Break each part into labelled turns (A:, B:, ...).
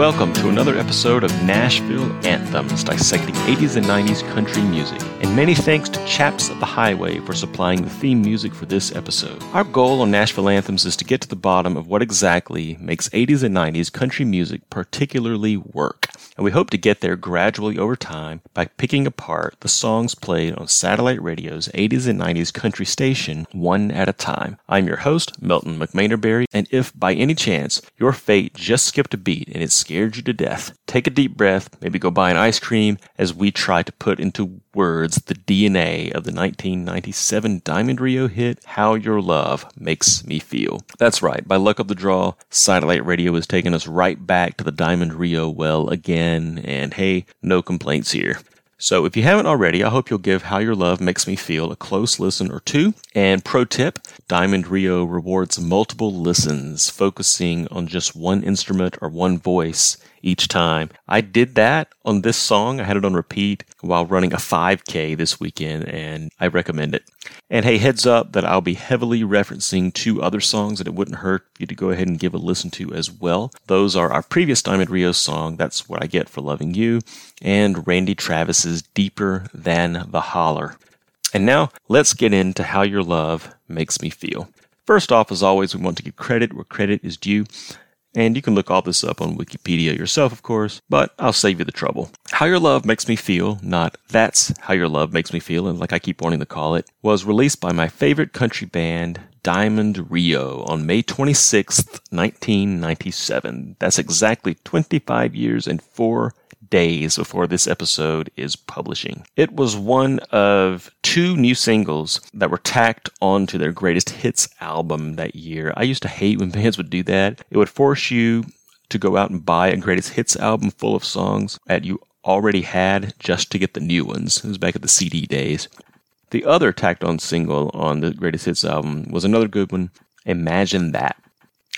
A: welcome to another episode of Nashville Anthems, dissecting 80s and 90s country music. And many thanks to Chaps of the Highway for supplying the theme music for this episode. Our goal on Nashville Anthems is to get to the bottom of what exactly makes 80s and 90s country music particularly work. And we hope to get there gradually over time by picking apart the songs played on satellite radio's 80s and 90s country station one at a time. I'm your host, Melton McManerberry, and if by any chance your fate just skipped a beat and it scared you to death, take a deep breath, maybe go buy an ice cream as we try to put into words the DNA of the 1997 Diamond Rio hit, How Your Love Makes Me Feel. That's right, by luck of the draw, satellite radio has taken us right back to the Diamond Rio well again, and hey, no complaints here. So if you haven't already, I hope you'll give How Your Love Makes Me Feel a close listen or two. And pro tip, Diamond Rio rewards multiple listens, focusing on just one instrument or one voice each time. I did that on this song. I had it on repeat while running a 5K this weekend, and I recommend it. And hey, heads up that I'll be heavily referencing two other songs that it wouldn't hurt you to go ahead and give a listen to as well. Those are our previous Diamond Rio song, That's What I Get for Loving You, and Randy Travis's Deeper Than the Holler. And now let's get into how your love makes me feel. First off, as always, we want to give credit where credit is due. And you can look all this up on Wikipedia yourself, of course, but I'll save you the trouble. How Your Love Makes Me Feel, not That's How Your Love Makes Me Feel, and like I keep wanting to call it, was released by my favorite country band, Diamond Rio, on May 26th, 1997. That's exactly 25 years and four days before this episode is publishing. It was one of two new singles that were tacked onto their greatest hits album that year. I used to hate when bands would do that. It would force you to go out and buy a greatest hits album full of songs that you already had just to get the new ones. It was back at the CD days. The other tacked on single on the greatest hits album was another good one, Imagine That.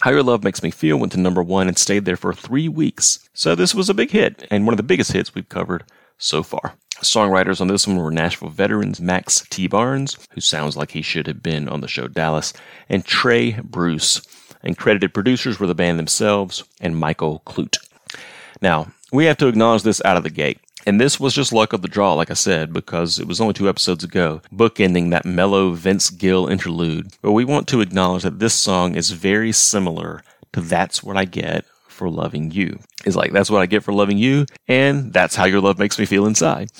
A: How Your Love Makes Me Feel went to number one and stayed there for three weeks. So this was a big hit, and one of the biggest hits we've covered so far. Songwriters on this one were Nashville veterans Max T. Barnes, who sounds like he should have been on the show Dallas, and Trey Bruce. And credited producers were the band themselves and Michael Clute. Now, we have to acknowledge this out of the gate. And this was just luck of the draw, like I said, because it was only two episodes ago, bookending that mellow Vince Gill interlude. But we want to acknowledge that this song is very similar to That's What I Get for Loving You. It's like, that's what I get for loving you, and that's how your love makes me feel inside.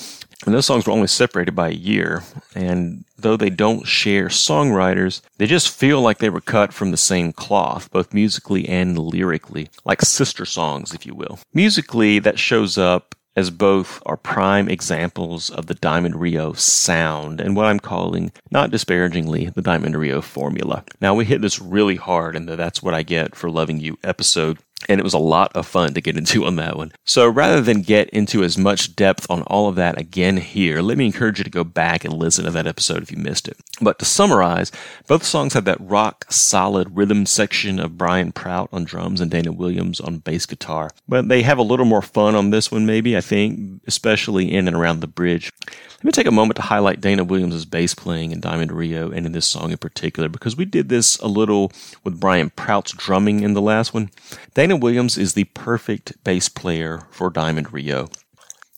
A: And those songs were only separated by a year, and though they don't share songwriters, they just feel like they were cut from the same cloth, both musically and lyrically, like sister songs, if you will. Musically, that shows up as both are prime examples of the Diamond Rio sound and what I'm calling, not disparagingly, the Diamond Rio formula. Now, we hit this really hard and That's What I Get for Loving You episode, and it was a lot of fun to get into on that one. So rather than get into as much depth on all of that again here, let me encourage you to go back and listen to that episode if you missed it. But to summarize, both songs have that rock solid rhythm section of Brian Prout on drums and Dana Williams on bass guitar. But they have a little more fun on this one, maybe, I think, especially in and around the bridge. Let me take a moment to highlight Dana Williams' bass playing in Diamond Rio and in this song in particular, because we did this a little with Brian Prout's drumming in the last one. Dana Williams is the perfect bass player for Diamond Rio.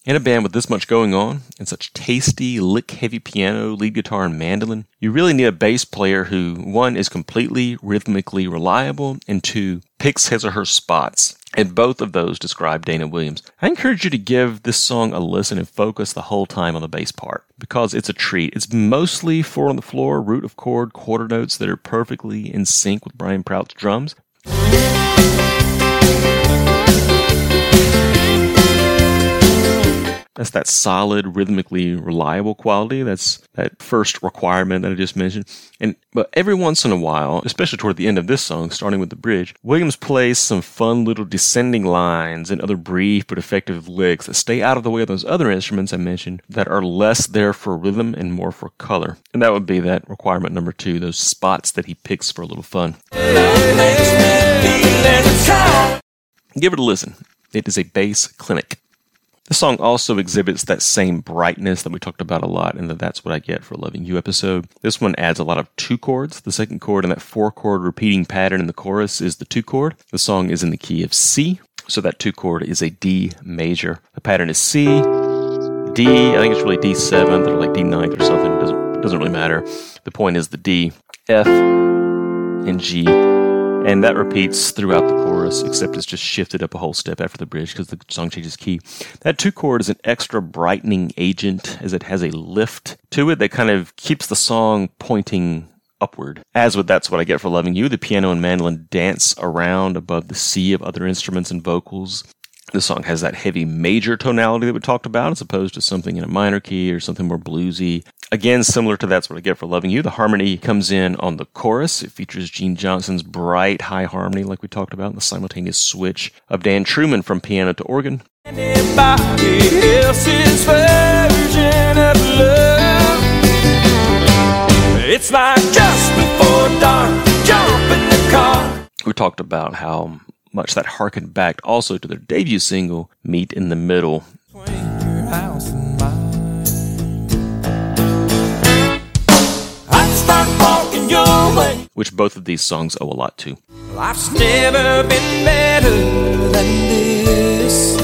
A: In a band with this much going on, and such tasty, lick heavy piano, lead guitar, and mandolin, you really need a bass player who, one, is completely rhythmically reliable, and two, picks his or her spots. And both of those describe Dana Williams. I encourage you to give this song a listen and focus the whole time on the bass part because it's a treat. It's mostly four on the floor, root of chord, quarter notes that are perfectly in sync with Brian Prout's drums. That's that solid, rhythmically reliable quality. That's that first requirement that I just mentioned. And but every once in a while, especially toward the end of this song, starting with the bridge, Williams plays some fun little descending lines and other brief but effective licks that stay out of the way of those other instruments I mentioned that are less there for rhythm and more for color. And that would be that requirement number two, those spots that he picks for a little fun. Give it a listen. It is a bass clinic. The song also exhibits that same brightness that we talked about a lot in the That's What I Get for Loving You episode. This one adds a lot of two chords. The second chord and that four chord repeating pattern in the chorus is the two chord. The song is in the key of C. So that two chord is a D major. The pattern is C, D, I think it's really D7th or like D9th or something. It doesn't, doesn't really matter. The point is the D, F, and G. And that repeats throughout the chorus, except it's just shifted up a whole step after the bridge because the song changes key. That two chord is an extra brightening agent as it has a lift to it that kind of keeps the song pointing upward. As with That's What I Get for Loving You, the piano and mandolin dance around above the sea of other instruments and vocals. The song has that heavy major tonality that we talked about, as opposed to something in a minor key or something more bluesy. Again, similar to That's What I Get for Loving You, the harmony comes in on the chorus. It features Gene Johnson's bright high harmony, like we talked about, and the simultaneous switch of Dan Truman from piano to organ. Anybody else's version of love. It's like just before dark, jump in the car. We talked about how much that harkened back also to their debut single, Meet in the Middle. Which both of these songs owe a lot to. Life's never been better than this.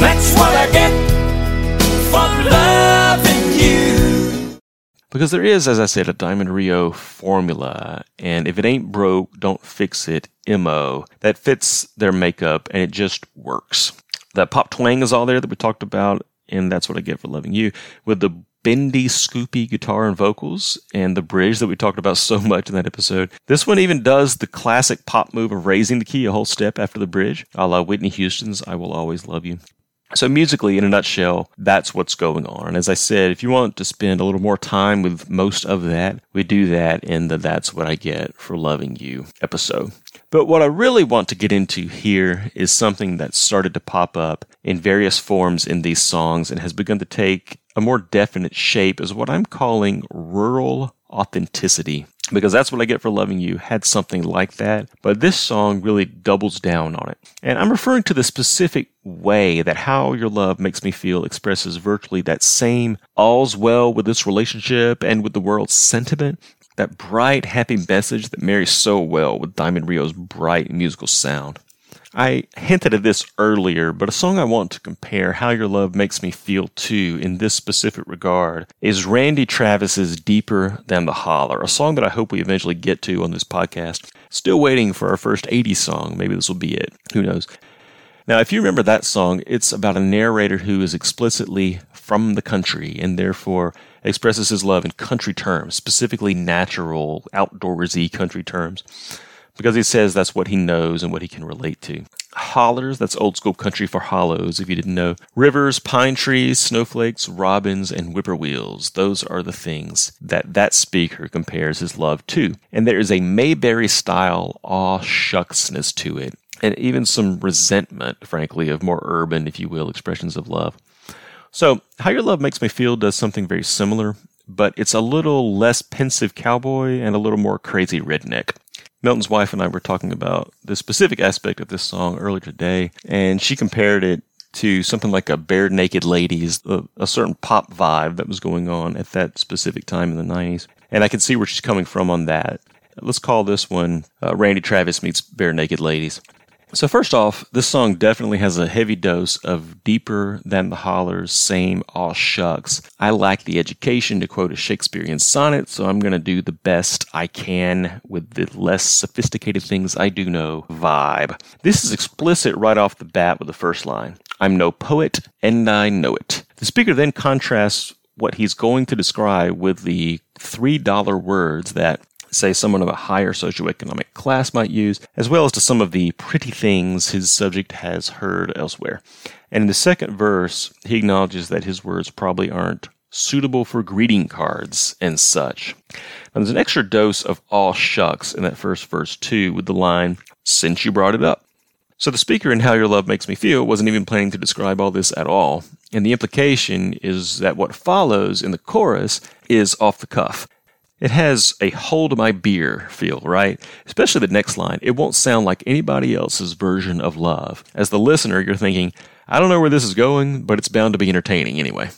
A: That's what I get Because there is, as I said, a Diamond Rio formula, and if it ain't broke, don't fix it MO that fits their makeup and it just works. That pop twang is all there that we talked about, and that's what I get for loving you. With the bendy, scoopy guitar and vocals, and the bridge that we talked about so much in that episode. This one even does the classic pop move of raising the key a whole step after the bridge, a la Whitney Houston's I Will Always Love You. So, musically, in a nutshell, that's what's going on. And as I said, if you want to spend a little more time with most of that, we do that in the That's What I Get for Loving You episode. But what I really want to get into here is something that started to pop up in various forms in these songs and has begun to take a more definite shape as what I'm calling rural authenticity because that's what I get for loving you had something like that. But this song really doubles down on it. And I'm referring to the specific way that how your love makes me feel expresses virtually that same all's well with this relationship and with the world sentiment. That bright, happy message that marries so well with Diamond Rio's bright musical sound. I hinted at this earlier, but a song I want to compare How Your Love Makes Me Feel to in this specific regard is Randy Travis's Deeper Than the Holler, a song that I hope we eventually get to on this podcast. Still waiting for our first 80s song. Maybe this will be it. Who knows? Now, if you remember that song, it's about a narrator who is explicitly from the country and therefore expresses his love in country terms, specifically natural, outdoorsy country terms because he says that's what he knows and what he can relate to. Hollers, that's old school country for hollows, if you didn't know. Rivers, pine trees, snowflakes, robins, and whippoorwills. Those are the things that that speaker compares his love to. And there is a Mayberry style aw shucksness to it, and even some resentment, frankly, of more urban, if you will, expressions of love. So, How Your Love Makes Me Feel does something very similar, but it's a little less pensive cowboy and a little more crazy redneck. Melton's wife and I were talking about the specific aspect of this song earlier today, and she compared it to something like a Barenaked Ladies, a, a, certain pop vibe that was going on at that specific time in the 90s. And I can see where she's coming from on that. Let's call this one uh, Randy Travis meets Barenaked Ladies. So, first off, this song definitely has a heavy dose of deeper than the hollers, same aw shucks. I lack the education to quote a Shakespearean sonnet, so I'm going to do the best I can with the less sophisticated things I do know vibe. This is explicit right off the bat with the first line I'm no poet, and I know it. The speaker then contrasts what he's going to describe with the $3 words that say someone of a higher socioeconomic class might use, as well as to some of the pretty things his subject has heard elsewhere. And in the second verse, he acknowledges that his words probably aren't suitable for greeting cards and such. Now, there's an extra dose of all shucks in that first verse, too, with the line, Since you brought it up. So the speaker in How Your Love Makes Me Feel wasn't even planning to describe all this at all. And the implication is that what follows in the chorus is off the cuff. It has a hold my beer feel, right? Especially the next line. It won't sound like anybody else's version of love. As the listener, you're thinking, I don't know where this is going, but it's bound to be entertaining anyway.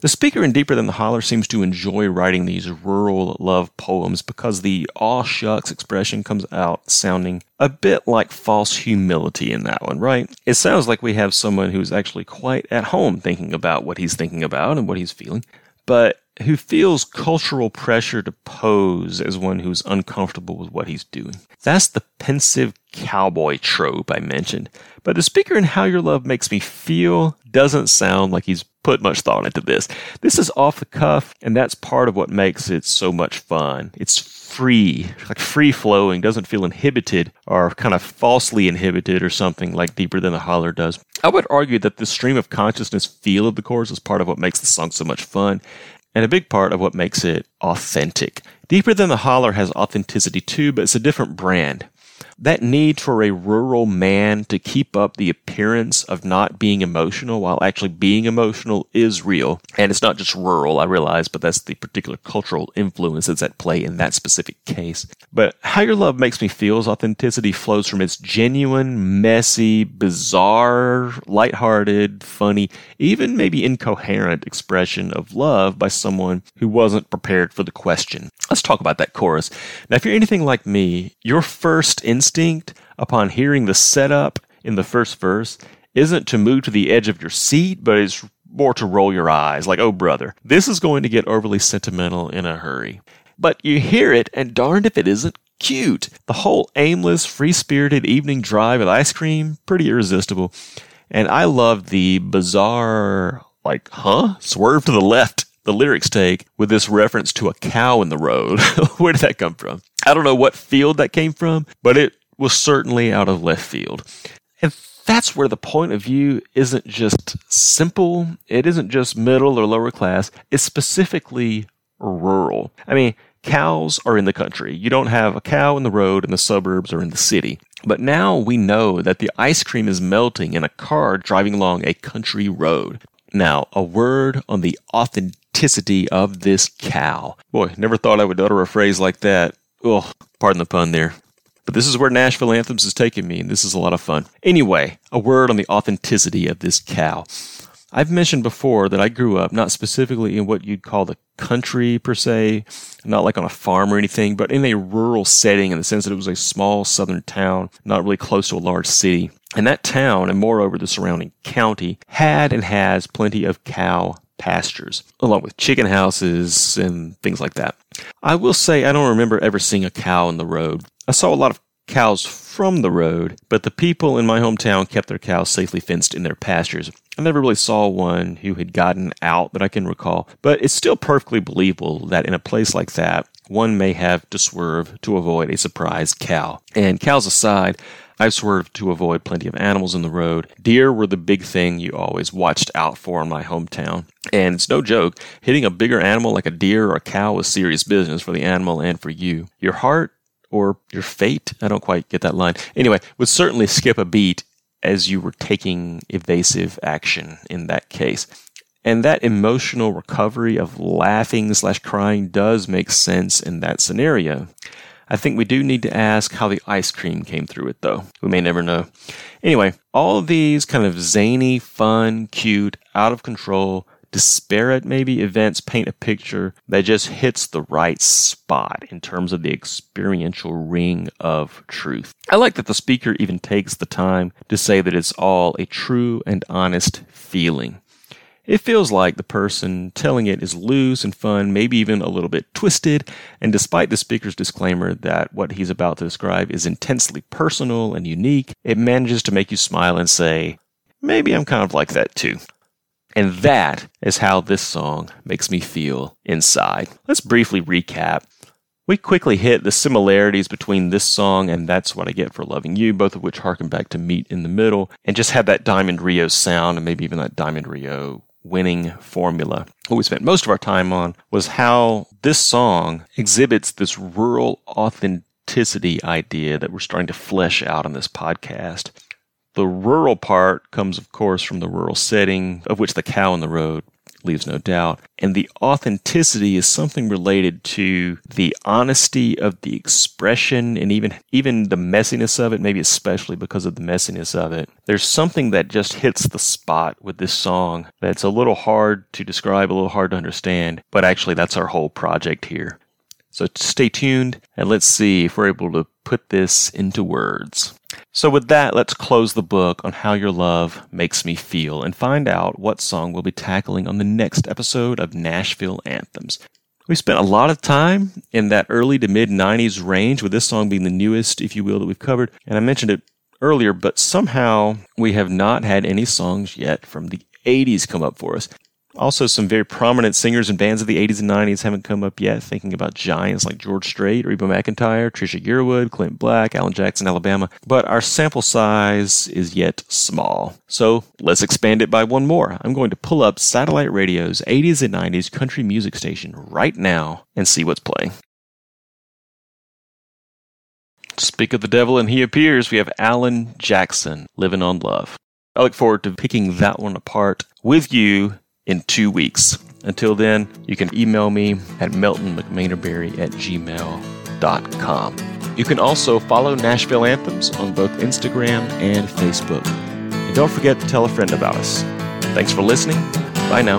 A: The speaker in Deeper Than the Holler seems to enjoy writing these rural love poems because the aw shucks expression comes out sounding a bit like false humility in that one, right? It sounds like we have someone who's actually quite at home thinking about what he's thinking about and what he's feeling, but who feels cultural pressure to pose as one who's uncomfortable with what he's doing. That's the pensive cowboy trope I mentioned. But the speaker in How Your Love Makes Me Feel doesn't sound like he's put much thought into this. This is off the cuff, and that's part of what makes it so much fun. It's free, like free flowing, doesn't feel inhibited or kind of falsely inhibited or something like Deeper Than the Holler does. I would argue that the stream of consciousness feel of the chorus is part of what makes the song so much fun and a big part of what makes it authentic. Deeper Than the Holler has authenticity too, but it's a different brand that need for a rural man to keep up the appearance of not being emotional while actually being emotional is real. And it's not just rural, I realize, but that's the particular cultural influence that's at play in that specific case. But How Your Love Makes Me Feel's authenticity flows from its genuine, messy, bizarre, lighthearted, funny, even maybe incoherent expression of love by someone who wasn't prepared for the question. Let's talk about that chorus. Now, if you're anything like me, your first instinct upon hearing the setup in the first verse isn't to move to the edge of your seat, but it's more to roll your eyes, like, oh, brother, this is going to get overly sentimental in a hurry. But you hear it, and darned if it isn't cute. The whole aimless, free spirited evening drive with ice cream, pretty irresistible. And I love the bizarre, like, huh? Swerve to the left the lyrics take with this reference to a cow in the road. Where did that come from? I don't know what field that came from, but it was certainly out of left field. And that's where the point of view isn't just simple, it isn't just middle or lower class, it's specifically rural. I mean, cows are in the country. You don't have a cow in the road in the suburbs or in the city. But now we know that the ice cream is melting in a car driving along a country road. Now, a word on the authenticity of this cow. Boy, never thought I would utter a phrase like that. Oh, pardon the pun there. But this is where Nashville Anthems is taking me, and this is a lot of fun. Anyway, a word on the authenticity of this cow. I've mentioned before that I grew up not specifically in what you'd call the country per se, not like on a farm or anything, but in a rural setting in the sense that it was a small southern town, not really close to a large city. And that town, and moreover the surrounding county, had and has plenty of cow pastures, along with chicken houses and things like that. I will say I don't remember ever seeing a cow in the road. I saw a lot of cows from the road, but the people in my hometown kept their cows safely fenced in their pastures. I never really saw one who had gotten out that I can recall, but it's still perfectly believable that in a place like that, one may have to swerve to avoid a surprise cow. And cows aside, I've swerved to avoid plenty of animals in the road. Deer were the big thing you always watched out for in my hometown. And it's no joke, hitting a bigger animal like a deer or a cow was serious business for the animal and for you. Your heart or your fate, I don't quite get that line. Anyway, would certainly skip a beat as you were taking evasive action in that case. And that emotional recovery of laughing slash crying does make sense in that scenario. I think we do need to ask how the ice cream came through it, though. We may never know. Anyway, all these kind of zany, fun, cute, out of control, disparate maybe events paint a picture that just hits the right spot in terms of the experiential ring of truth. I like that the speaker even takes the time to say that it's all a true and honest feeling. It feels like the person telling it is loose and fun, maybe even a little bit twisted, and despite the speaker's disclaimer that what he's about to describe is intensely personal and unique, it manages to make you smile and say, maybe I'm kind of like that too. And that is how this song makes me feel inside. Let's briefly recap. We quickly hit the similarities between this song and That's What I Get for Loving You, both of which harken back to Meet in the Middle, and just have that Diamond Rio sound and maybe even that Diamond Rio winning formula. What we spent most of our time on was how this song exhibits this rural authenticity idea that we're starting to flesh out in this podcast. The rural part comes, of course, from the rural setting, of which the cow in the road leaves no doubt. And the authenticity is something related to the honesty of the expression and even even the messiness of it, maybe especially because of the messiness of it. There's something that just hits the spot with this song that's a little hard to describe, a little hard to understand, but actually that's our whole project here. So stay tuned and let's see if we're able to put this into words. So, with that, let's close the book on how your love makes me feel and find out what song we'll be tackling on the next episode of Nashville Anthems. We spent a lot of time in that early to mid 90s range, with this song being the newest, if you will, that we've covered. And I mentioned it earlier, but somehow we have not had any songs yet from the 80s come up for us. Also, some very prominent singers and bands of the 80s and 90s haven't come up yet. Thinking about giants like George Strait, Reba McEntire, Trisha Yearwood, Clint Black, Alan Jackson, Alabama. But our sample size is yet small. So let's expand it by one more. I'm going to pull up Satellite Radio's 80s and 90s country music station right now and see what's playing. Speak of the devil and he appears. We have Alan Jackson, Living on Love. I look forward to picking that one apart with you in two weeks. Until then, you can email me at meltonmcmanerberry at gmail.com. You can also follow Nashville Anthems on both Instagram and Facebook. And don't forget to tell a friend about us. Thanks for listening. Bye now.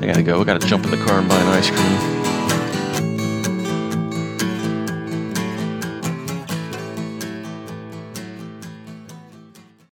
A: I gotta go. I gotta jump in the car and buy an ice cream.